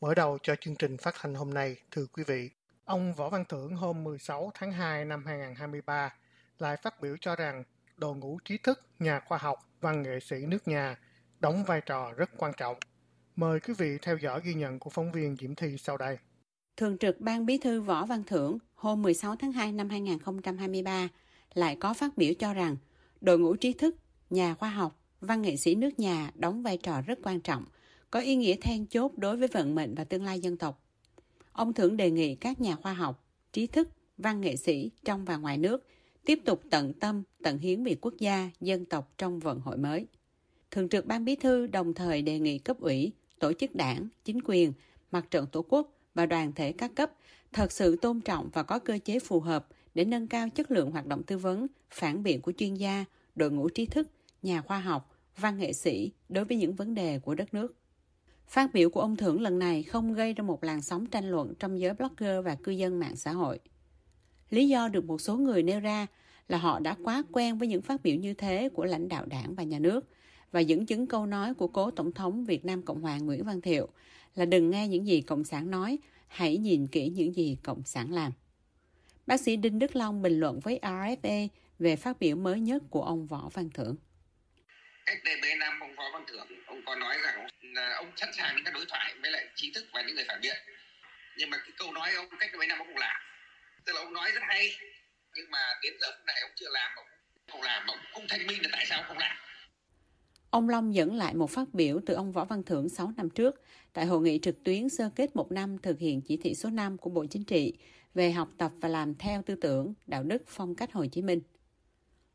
Mở đầu cho chương trình phát hành hôm nay, thưa quý vị, ông Võ Văn Thưởng hôm 16 tháng 2 năm 2023 lại phát biểu cho rằng đội ngũ trí thức, nhà khoa học, văn nghệ sĩ nước nhà đóng vai trò rất quan trọng. Mời quý vị theo dõi ghi nhận của phóng viên Diễm Thi sau đây. Thường trực Ban Bí thư Võ Văn Thưởng hôm 16 tháng 2 năm 2023 lại có phát biểu cho rằng đội ngũ trí thức, nhà khoa học, văn nghệ sĩ nước nhà đóng vai trò rất quan trọng – có ý nghĩa then chốt đối với vận mệnh và tương lai dân tộc. Ông Thưởng đề nghị các nhà khoa học, trí thức, văn nghệ sĩ trong và ngoài nước tiếp tục tận tâm, tận hiến vì quốc gia, dân tộc trong vận hội mới. Thường trực Ban Bí thư đồng thời đề nghị cấp ủy, tổ chức đảng, chính quyền, mặt trận tổ quốc và đoàn thể các cấp thật sự tôn trọng và có cơ chế phù hợp để nâng cao chất lượng hoạt động tư vấn, phản biện của chuyên gia, đội ngũ trí thức, nhà khoa học, văn nghệ sĩ đối với những vấn đề của đất nước. Phát biểu của ông Thưởng lần này không gây ra một làn sóng tranh luận trong giới blogger và cư dân mạng xã hội. Lý do được một số người nêu ra là họ đã quá quen với những phát biểu như thế của lãnh đạo đảng và nhà nước và dẫn chứng câu nói của cố Tổng thống Việt Nam Cộng hòa Nguyễn Văn Thiệu là đừng nghe những gì Cộng sản nói, hãy nhìn kỹ những gì Cộng sản làm. Bác sĩ Đinh Đức Long bình luận với RFA về phát biểu mới nhất của ông Võ Văn Thưởng cách đây mấy năm võ văn thưởng ông có nói rằng là ông sẵn sàng các đối thoại với lại trí thức và những người phản biện. Nhưng mà cái câu nói ông cách mấy năm ông cũng làm. Tức là ông nói rất hay nhưng mà đến giờ phút này ông chưa làm ông không làm ông không thanh minh là tại sao ông không làm? Ông Long dẫn lại một phát biểu từ ông Võ Văn Thưởng 6 năm trước tại hội nghị trực tuyến sơ kết một năm thực hiện chỉ thị số 5 của Bộ Chính trị về học tập và làm theo tư tưởng, đạo đức, phong cách Hồ Chí Minh.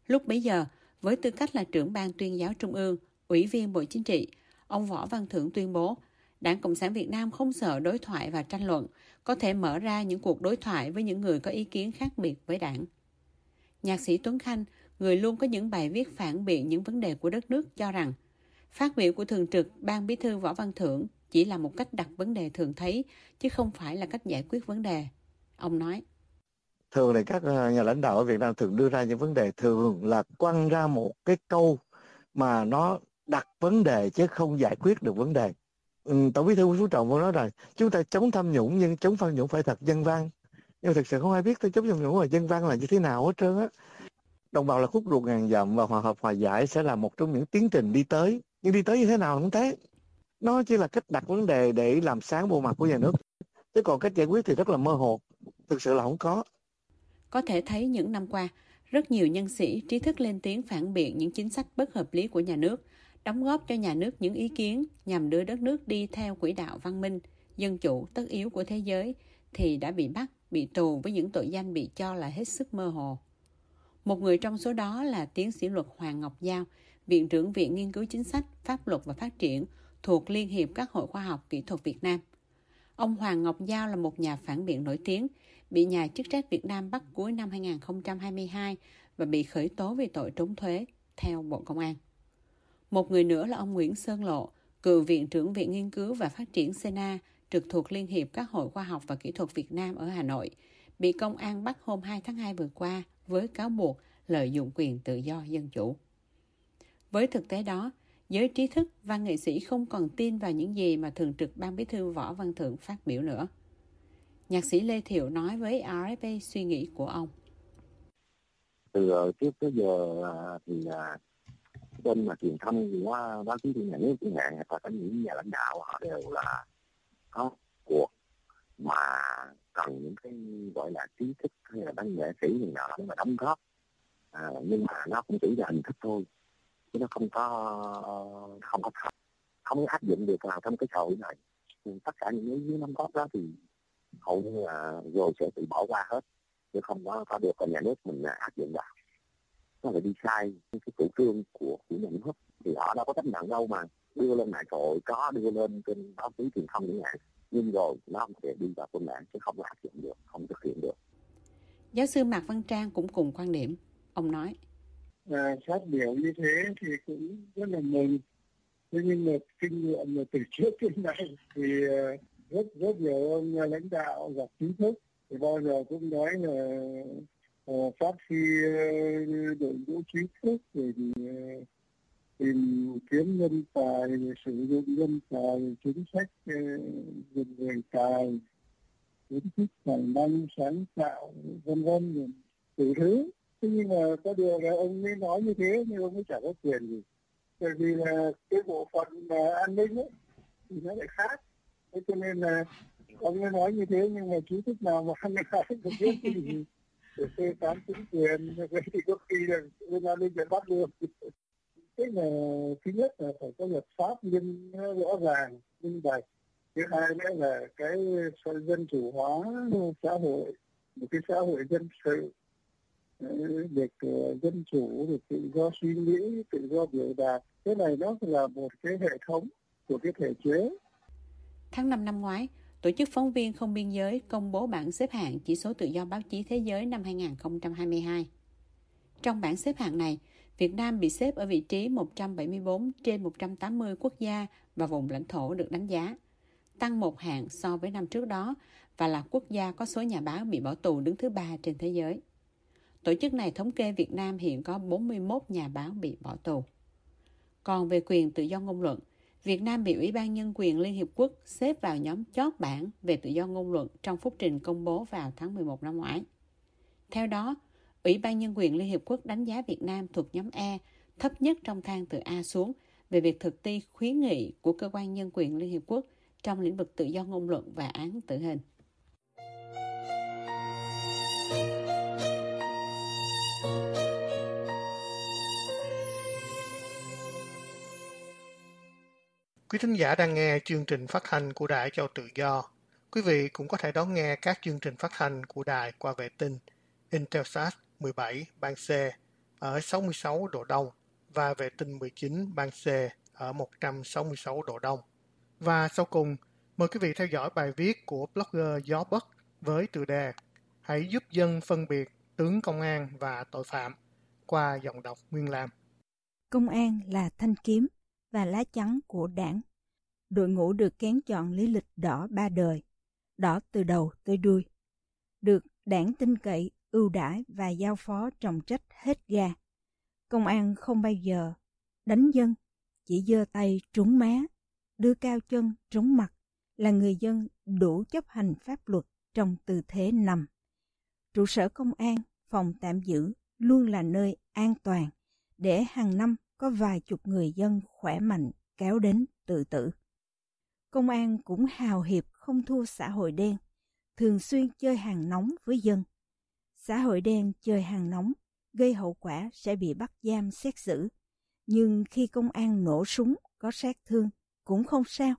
Lúc bấy giờ, với tư cách là trưởng ban tuyên giáo Trung ương, Ủy viên Bộ Chính trị, ông Võ Văn Thưởng tuyên bố Đảng Cộng sản Việt Nam không sợ đối thoại và tranh luận, có thể mở ra những cuộc đối thoại với những người có ý kiến khác biệt với đảng. Nhạc sĩ Tuấn Khanh, người luôn có những bài viết phản biện những vấn đề của đất nước cho rằng phát biểu của Thường trực Ban Bí thư Võ Văn Thưởng chỉ là một cách đặt vấn đề thường thấy, chứ không phải là cách giải quyết vấn đề. Ông nói thường thì các à, nhà lãnh đạo ở Việt Nam thường đưa ra những vấn đề thường là quăng ra một cái câu mà nó đặt vấn đề chứ không giải quyết được vấn đề. Ừ, Tổng bí thư Nguyễn Phú Trọng nói rằng chúng ta chống tham nhũng nhưng chống tham nhũng phải thật dân văn. Nhưng thực sự không ai biết tới chống tham nhũng và dân văn là như thế nào hết trơn á. Đồng bào là khúc ruột ngàn dặm và hòa hợp hòa giải sẽ là một trong những tiến trình đi tới. Nhưng đi tới như thế nào không thế. Nó chỉ là cách đặt vấn đề để làm sáng bộ mặt của nhà nước. Chứ còn cách giải quyết thì rất là mơ hồ. Thực sự là không có. Có thể thấy những năm qua, rất nhiều nhân sĩ trí thức lên tiếng phản biện những chính sách bất hợp lý của nhà nước, đóng góp cho nhà nước những ý kiến nhằm đưa đất nước đi theo quỹ đạo văn minh, dân chủ tất yếu của thế giới thì đã bị bắt, bị tù với những tội danh bị cho là hết sức mơ hồ. Một người trong số đó là tiến sĩ luật Hoàng Ngọc Giao, Viện trưởng Viện Nghiên cứu Chính sách, Pháp luật và Phát triển thuộc Liên hiệp các hội khoa học kỹ thuật Việt Nam. Ông Hoàng Ngọc Giao là một nhà phản biện nổi tiếng, bị nhà chức trách Việt Nam bắt cuối năm 2022 và bị khởi tố về tội trốn thuế, theo Bộ Công an. Một người nữa là ông Nguyễn Sơn Lộ, cựu Viện trưởng Viện Nghiên cứu và Phát triển SENA, trực thuộc Liên hiệp các hội khoa học và kỹ thuật Việt Nam ở Hà Nội, bị công an bắt hôm 2 tháng 2 vừa qua với cáo buộc lợi dụng quyền tự do dân chủ. Với thực tế đó, giới trí thức, và nghệ sĩ không còn tin vào những gì mà Thường trực Ban Bí thư Võ Văn Thưởng phát biểu nữa. Nhạc sĩ Lê Thiệu nói với RFA suy nghĩ của ông. Từ ờ, trước tới giờ à, thì à, kênh mà truyền thông của báo chí của nhà nước chẳng hạn hoặc là những nhà lãnh đạo họ đều là có cuộc mà cần những cái gọi là trí thức hay là văn nghệ sĩ gì nào đó mà đóng góp. À, nhưng mà nó cũng chỉ là hình thức thôi chứ nó không có không có thật không áp dụng được vào trong cái xã hội này. Tất cả những cái đóng góp đó thì hầu như là rồi sẽ bị bỏ qua hết chứ không có có được nhà nước mình áp dụng vào nó lại đi sai cái chủ trương của của nhà nước. Thì họ đâu có chấp nhận đâu mà. Đưa lên mạng xã hội có đưa lên trên báo chí truyền thông những hạn. Nhưng rồi nó sẽ đi vào công mạng chứ không có áp dụng được không thực hiện được. Giáo sư mạc văn trang cũng cùng quan điểm. Ông nói. À, phát biểu như thế thì cũng rất là mừng. Thế nhưng mà kinh nghiệm mà từ trước đến nay thì ờ, rất rất nhiều ông lãnh đạo gặp chính thức. Thì bao giờ cũng nói là Ờ, phát huy ờ, đội ngũ trí thức rồi thì ờ, tìm kiếm nhân tài, sử dụng nhân tài, chính sách dùng người tài, kiến thức, tài năng, sáng tạo, vân vân, đủ thứ. Thế nhưng mà có điều là ông ấy nói như thế nhưng ông ấy chẳng có quyền gì. Bởi vì là cái bộ phận mà an ninh ấy, thì nó lại khác. Thế cho nên là ông ấy nói như thế nhưng mà trí thức nào mà ăn ai không biết cái gì để phê phán chính quyền, vậy thì có khi là bên an ninh sẽ bắt được. Cái là thứ nhất là phải có luật pháp nghiêm rõ ràng, minh bạch. Thứ hai nữa là cái dân chủ hóa xã hội, một cái xã hội dân sự. Được ờ, dân chủ được tự do suy nghĩ, tự do biểu đạt. Cái này nó là một cái hệ thống của cái thể chế. Tháng 5 năm ngoái Tổ chức Phóng viên Không Biên Giới công bố bảng xếp hạng chỉ số tự do báo chí thế giới năm 2022. Trong bảng xếp hạng này, Việt Nam bị xếp ở vị trí 174 trên 180 quốc gia và vùng lãnh thổ được đánh giá, tăng một hạng so với năm trước đó và là quốc gia có số nhà báo bị bỏ tù đứng thứ ba trên thế giới. Tổ chức này thống kê Việt Nam hiện có 41 nhà báo bị bỏ tù. Còn về quyền tự do ngôn luận, Việt Nam bị Ủy ban Nhân quyền Liên Hiệp Quốc xếp vào nhóm chót bảng về tự do ngôn luận trong phúc trình công bố vào tháng 11 năm ngoái. Theo đó, Ủy ban Nhân quyền Liên Hiệp Quốc đánh giá Việt Nam thuộc nhóm E, thấp nhất trong thang từ A xuống về việc thực thi khuyến nghị của Cơ quan Nhân quyền Liên Hiệp Quốc trong lĩnh vực tự do ngôn luận và án tử hình. Quý thính giả đang nghe chương trình phát thanh của Đài Châu Tự Do. Quý vị cũng có thể đón nghe các chương trình phát thanh của đài qua vệ tinh Intelsat 17 ban C ở 66 độ Đông và vệ tinh 19 ban C ở 166 độ Đông. Và sau cùng, mời quý vị theo dõi bài viết của blogger Gió Bất với tựa đề Hãy giúp dân phân biệt tướng công an và tội phạm qua giọng đọc Nguyên Lam. Công an là thanh kiếm và lá chắn của đảng. Đội ngũ được kén chọn lý lịch đỏ ba đời, đỏ từ đầu tới đuôi. Được đảng tin cậy, ưu đãi và giao phó trọng trách hết ga. Công an không bao giờ đánh dân, chỉ giơ tay trúng má, đưa cao chân trúng mặt là người dân đủ chấp hành pháp luật trong tư thế nằm. Trụ sở công an, phòng tạm giữ luôn là nơi an toàn để hàng năm có vài chục người dân khỏe mạnh kéo đến tự tử. Công an cũng hào hiệp không thua xã hội đen, thường xuyên chơi hàng nóng với dân. Xã hội đen chơi hàng nóng, gây hậu quả sẽ bị bắt giam xét xử. Nhưng khi công an nổ súng có sát thương, cũng không sao.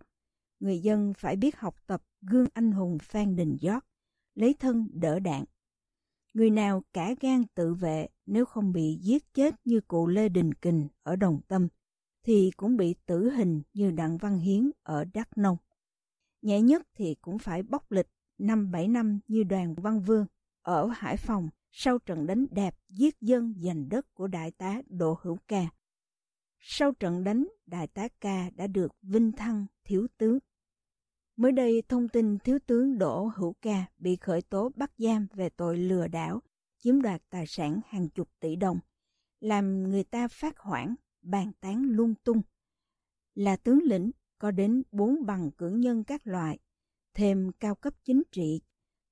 Người dân phải biết học tập gương anh hùng Phan Đình Giót, lấy thân đỡ đạn. Người nào cả gan tự vệ nếu không bị giết chết như cụ Lê Đình Kình ở Đồng Tâm, thì cũng bị tử hình như Đặng Văn Hiến ở Đắk Nông. Nhẹ nhất thì cũng phải bóc lịch năm bảy năm như đoàn Văn Vương ở Hải Phòng sau trận đánh đẹp giết dân giành đất của đại tá Đỗ Hữu Ca. Sau trận đánh, đại tá Ca đã được vinh thăng thiếu tướng. Mới đây, thông tin thiếu tướng Đỗ Hữu Ca bị khởi tố bắt giam về tội lừa đảo chiếm đoạt tài sản hàng chục tỷ đồng, làm người ta phát hoảng, bàn tán lung tung. Là tướng lĩnh có đến bốn bằng cử nhân các loại, thêm cao cấp chính trị,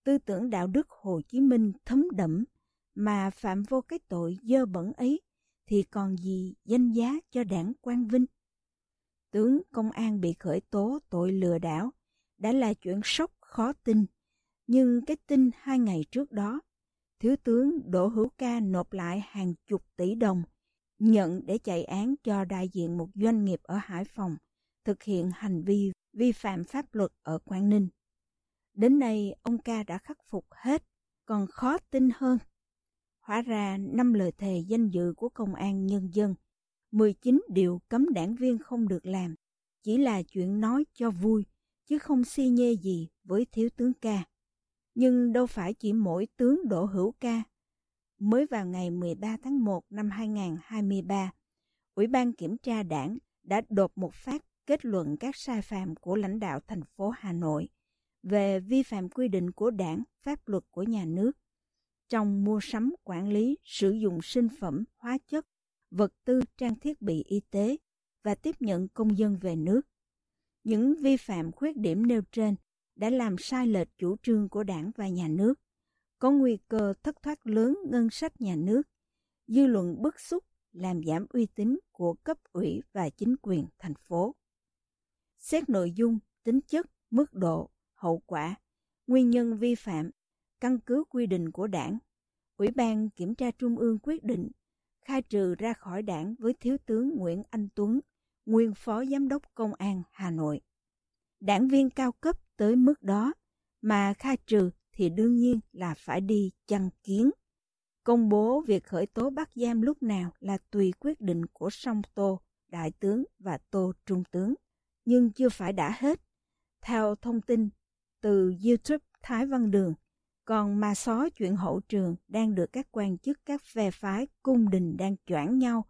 tư tưởng đạo đức Hồ Chí Minh thấm đẫm mà phạm vô cái tội dơ bẩn ấy thì còn gì danh giá cho đảng Quang Vinh. Tướng công an bị khởi tố tội lừa đảo đã là chuyện sốc khó tin, nhưng cái tin hai ngày trước đó, Thiếu tướng Đỗ Hữu Ca nộp lại hàng chục tỷ đồng nhận để chạy án cho đại diện một doanh nghiệp ở Hải Phòng thực hiện hành vi vi phạm pháp luật ở Quảng Ninh. Đến nay, ông ca đã khắc phục hết, còn khó tin hơn. Hóa ra, năm lời thề danh dự của công an nhân dân, 19 điều cấm đảng viên không được làm, chỉ là chuyện nói cho vui, chứ không si nhê gì với thiếu tướng ca. Nhưng đâu phải chỉ mỗi tướng Đỗ Hữu ca. Mới vào ngày 13 tháng 1 năm 2023, Ủy ban Kiểm tra Đảng đã đột một phát kết luận các sai phạm của lãnh đạo thành phố Hà Nội về vi phạm quy định của đảng, pháp luật của nhà nước trong mua sắm, quản lý, sử dụng sinh phẩm, hóa chất, vật tư, trang thiết bị y tế và tiếp nhận công dân về nước. Những vi phạm khuyết điểm nêu trên đã làm sai lệch chủ trương của đảng và nhà nước, có nguy cơ thất thoát lớn ngân sách nhà nước, dư luận bức xúc làm giảm uy tín của cấp ủy và chính quyền thành phố. Xét nội dung, tính chất, mức độ, hậu quả, nguyên nhân vi phạm, căn cứ quy định của đảng, Ủy ban Kiểm tra Trung ương quyết định khai trừ ra khỏi đảng với Thiếu tướng Nguyễn Anh Tuấn, nguyên Phó Giám đốc Công an Hà Nội. Đảng viên cao cấp tới mức đó mà khai trừ thì đương nhiên là phải đi chăn kiến. Công bố việc khởi tố bắt giam lúc nào là tùy quyết định của song Tô, Đại tướng và Tô Trung tướng. Nhưng chưa phải đã hết. Theo thông tin từ YouTube Thái Văn Đường, còn mà xó chuyện hậu trường đang được các quan chức các phe phái cung đình đang choảng nhau,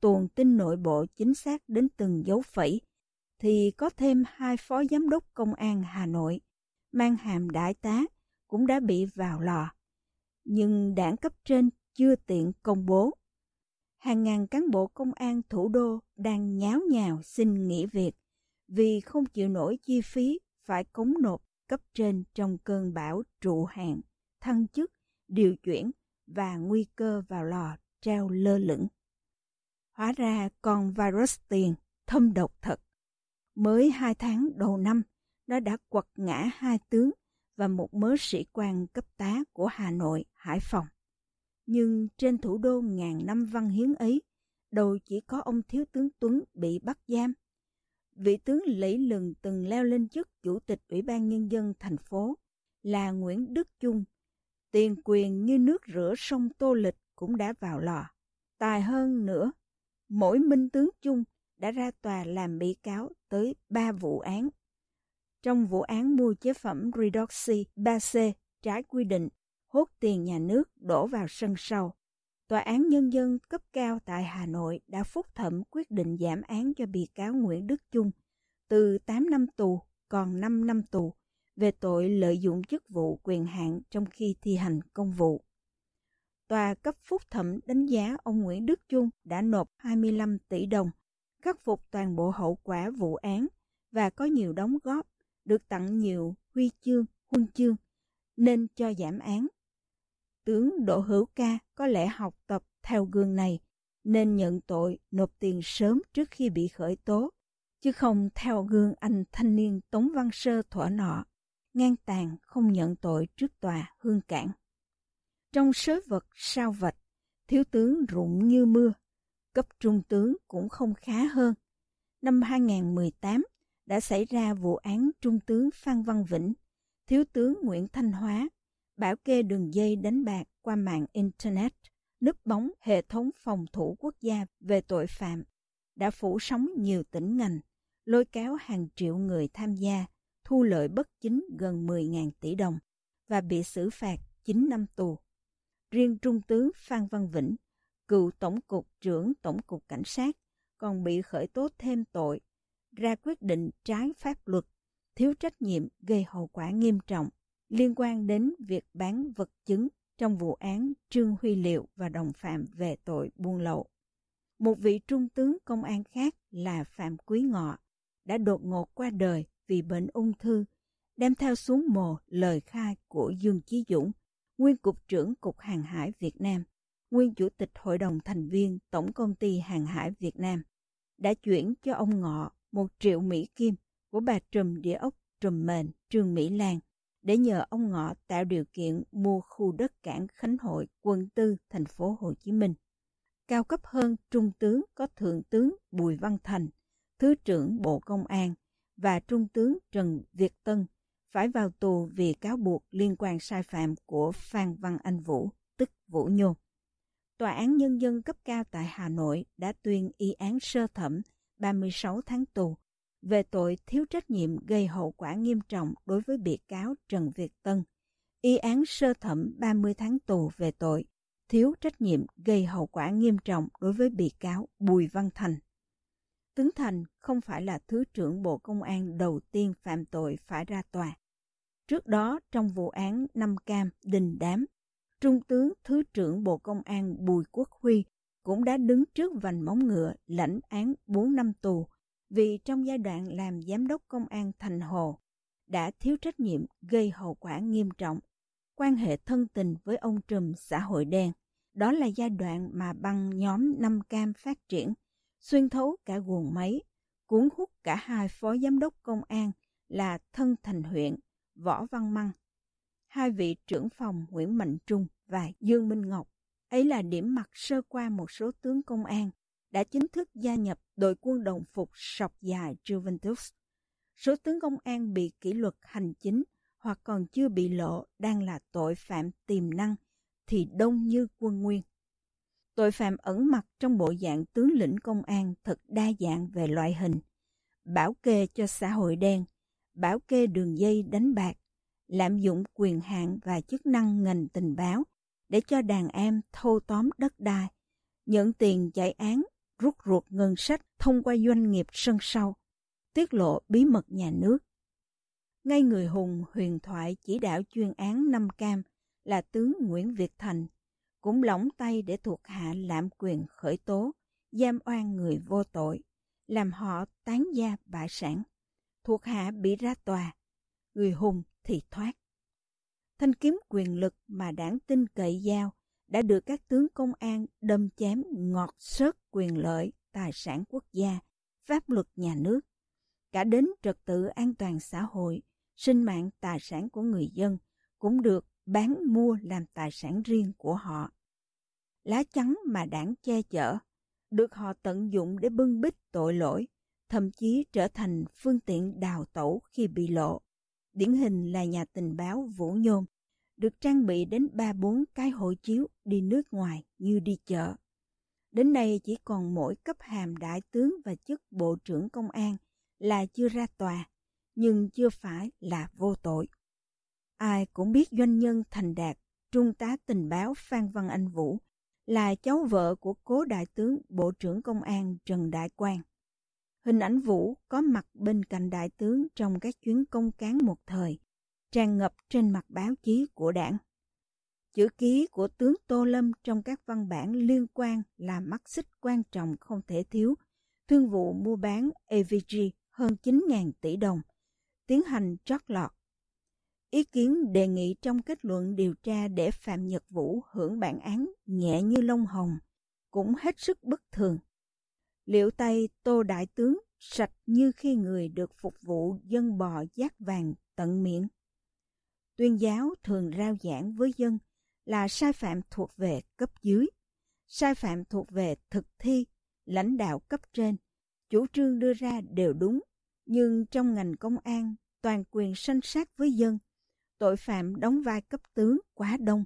tuồn tin nội bộ chính xác đến từng dấu phẩy, thì có thêm hai phó giám đốc công an Hà Nội, mang hàm đại tá, cũng đã bị vào lò. Nhưng đảng cấp trên chưa tiện công bố. Hàng ngàn cán bộ công an thủ đô đang nháo nhào xin nghỉ việc vì không chịu nổi chi phí phải cống nộp cấp trên trong cơn bão trụ hạn, thăng chức, điều chuyển và nguy cơ vào lò treo lơ lửng. Hóa ra con virus tiền thâm độc thật. Mới hai tháng đầu năm, nó đã quật ngã hai tướng và một mớ sĩ quan cấp tá của Hà Nội, Hải Phòng. Nhưng trên thủ đô ngàn năm văn hiến ấy, đâu chỉ có ông Thiếu tướng Tuấn bị bắt giam vị tướng lẫy lừng từng leo lên chức chủ tịch Ủy ban Nhân dân thành phố là Nguyễn Đức Chung. Tiền quyền như nước rửa sông Tô Lịch cũng đã vào lò. Tài hơn nữa, mỗi minh tướng Chung đã ra tòa làm bị cáo tới ba vụ án. Trong vụ án mua chế phẩm Redoxy 3C trái quy định, hốt tiền nhà nước đổ vào sân sau. Tòa án Nhân dân cấp cao tại Hà Nội đã phúc thẩm quyết định giảm án cho bị cáo Nguyễn Đức Chung từ 8 năm tù còn 5 năm tù về tội lợi dụng chức vụ quyền hạn trong khi thi hành công vụ. Tòa cấp phúc thẩm đánh giá ông Nguyễn Đức Chung đã nộp 25 tỷ đồng, khắc phục toàn bộ hậu quả vụ án và có nhiều đóng góp, được tặng nhiều huy chương, huân chương, nên cho giảm án tướng Đỗ Hữu Ca có lẽ học tập theo gương này nên nhận tội nộp tiền sớm trước khi bị khởi tố, chứ không theo gương anh thanh niên Tống Văn Sơ thuở nọ, ngang tàn không nhận tội trước tòa hương cảng. Trong sớ vật sao vạch, thiếu tướng rụng như mưa, cấp trung tướng cũng không khá hơn. Năm 2018 đã xảy ra vụ án trung tướng Phan Văn Vĩnh, thiếu tướng Nguyễn Thanh Hóa bảo kê đường dây đánh bạc qua mạng Internet, núp bóng hệ thống phòng thủ quốc gia về tội phạm, đã phủ sóng nhiều tỉnh ngành, lôi kéo hàng triệu người tham gia, thu lợi bất chính gần 10.000 tỷ đồng và bị xử phạt 9 năm tù. Riêng Trung tướng Phan Văn Vĩnh, cựu Tổng cục trưởng Tổng cục Cảnh sát, còn bị khởi tố thêm tội, ra quyết định trái pháp luật, thiếu trách nhiệm gây hậu quả nghiêm trọng liên quan đến việc bán vật chứng trong vụ án Trương Huy Liệu và đồng phạm về tội buôn lậu. Một vị trung tướng công an khác là Phạm Quý Ngọ đã đột ngột qua đời vì bệnh ung thư, đem theo xuống mồ lời khai của Dương Chí Dũng, nguyên cục trưởng Cục Hàng hải Việt Nam, nguyên Chủ tịch Hội đồng thành viên Tổng Công ty Hàng hải Việt Nam, đã chuyển cho ông Ngọ một triệu Mỹ Kim của bà trùm địa ốc trùm mền Trương Mỹ Lan để nhờ ông Ngọ tạo điều kiện mua khu đất cảng Khánh Hội, quận tư, thành phố Hồ Chí Minh. Cao cấp hơn Trung tướng có Thượng tướng Bùi Văn Thành, Thứ trưởng Bộ Công an và Trung tướng Trần Việt Tân phải vào tù vì cáo buộc liên quan sai phạm của Phan Văn Anh Vũ, tức Vũ Nhôm. Tòa án Nhân dân cấp cao tại Hà Nội đã tuyên y án sơ thẩm 36 tháng tù về tội thiếu trách nhiệm gây hậu quả nghiêm trọng đối với bị cáo Trần Việt Tân. Y án sơ thẩm 30 tháng tù về tội thiếu trách nhiệm gây hậu quả nghiêm trọng đối với bị cáo Bùi Văn Thành. Tướng Thành không phải là Thứ trưởng Bộ Công an đầu tiên phạm tội phải ra tòa. Trước đó, trong vụ án Năm Cam, Đình Đám, Trung tướng Thứ trưởng Bộ Công an Bùi Quốc Huy cũng đã đứng trước vành móng ngựa lãnh án 4 năm tù vì trong giai đoạn làm giám đốc công an Thành Hồ đã thiếu trách nhiệm gây hậu quả nghiêm trọng, quan hệ thân tình với ông trùm xã hội đen. Đó là giai đoạn mà băng nhóm Năm Cam phát triển, xuyên thấu cả guồng máy, cuốn hút cả hai phó giám đốc công an là Thân Thành huyện, Võ Văn Măng, hai vị trưởng phòng Nguyễn Mạnh Trung và Dương Minh Ngọc. Ấy là điểm mặt sơ qua một số tướng công an đã chính thức gia nhập đội quân đồng phục sọc dài Juventus. Số tướng công an bị kỷ luật hành chính hoặc còn chưa bị lộ đang là tội phạm tiềm năng thì đông như quân nguyên. Tội phạm ẩn mặt trong bộ dạng tướng lĩnh công an thật đa dạng về loại hình. Bảo kê cho xã hội đen, bảo kê đường dây đánh bạc, lạm dụng quyền hạn và chức năng ngành tình báo để cho đàn em thâu tóm đất đai, nhận tiền chạy án rút ruột ngân sách thông qua doanh nghiệp sân sau, tiết lộ bí mật nhà nước. Ngay người hùng huyền thoại chỉ đạo chuyên án Năm Cam là tướng Nguyễn Việt Thành, cũng lỏng tay để thuộc hạ lạm quyền khởi tố, giam oan người vô tội, làm họ tán gia bại sản. Thuộc hạ bị ra tòa, người hùng thì thoát. Thanh kiếm quyền lực mà đảng tin cậy giao đã được các tướng công an đâm chém ngọt sớt quyền lợi, tài sản quốc gia, pháp luật nhà nước, cả đến trật tự an toàn xã hội, sinh mạng tài sản của người dân cũng được bán mua làm tài sản riêng của họ. Lá chắn mà đảng che chở, được họ tận dụng để bưng bít tội lỗi, thậm chí trở thành phương tiện đào tẩu khi bị lộ. Điển hình là nhà tình báo Vũ Nhôm, được trang bị đến ba bốn cái hộ chiếu đi nước ngoài như đi chợ. Đến nay chỉ còn mỗi cấp hàm đại tướng và chức bộ trưởng công an là chưa ra tòa, nhưng chưa phải là vô tội. Ai cũng biết doanh nhân thành đạt, trung tá tình báo Phan Văn Anh Vũ là cháu vợ của cố đại tướng Bộ trưởng Công an Trần Đại Quang. Hình ảnh Vũ có mặt bên cạnh đại tướng trong các chuyến công cán một thời, tràn ngập trên mặt báo chí của đảng. Chữ ký của tướng Tô Lâm trong các văn bản liên quan là mắt xích quan trọng không thể thiếu. Thương vụ mua bán AVG hơn 9.000 tỷ đồng, tiến hành trót lọt. Ý kiến đề nghị trong kết luận điều tra để Phạm Nhật Vũ hưởng bản án nhẹ như lông hồng cũng hết sức bất thường. Liệu tay Tô Đại Tướng sạch như khi người được phục vụ dân bò giác vàng tận miệng. Tuyên giáo thường rao giảng với dân là sai phạm thuộc về cấp dưới, sai phạm thuộc về thực thi, lãnh đạo cấp trên. Chủ trương đưa ra đều đúng, nhưng trong ngành công an, toàn quyền sanh sát với dân, tội phạm đóng vai cấp tướng quá đông.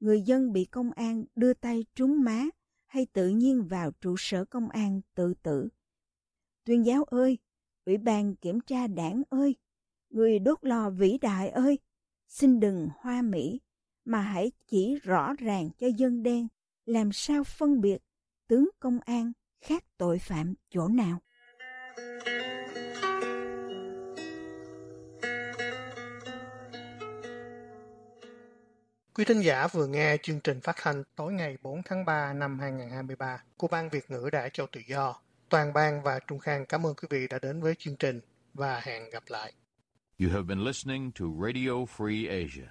Người dân bị công an đưa tay trúng má hay tự nhiên vào trụ sở công an tự tử. Tuyên giáo ơi, Ủy ban kiểm tra đảng ơi, người đốt lò vĩ đại ơi, xin đừng hoa mỹ, mà hãy chỉ rõ ràng cho dân đen làm sao phân biệt tướng công an khác tội phạm chỗ nào. Quý thính giả vừa nghe chương trình phát thanh tối ngày 4 tháng 3 năm 2023 của Ban Việt ngữ Đại Châu Tự Do. Toàn ban và Trung Khang cảm ơn quý vị đã đến với chương trình và hẹn gặp lại. You have been listening to Radio Free Asia.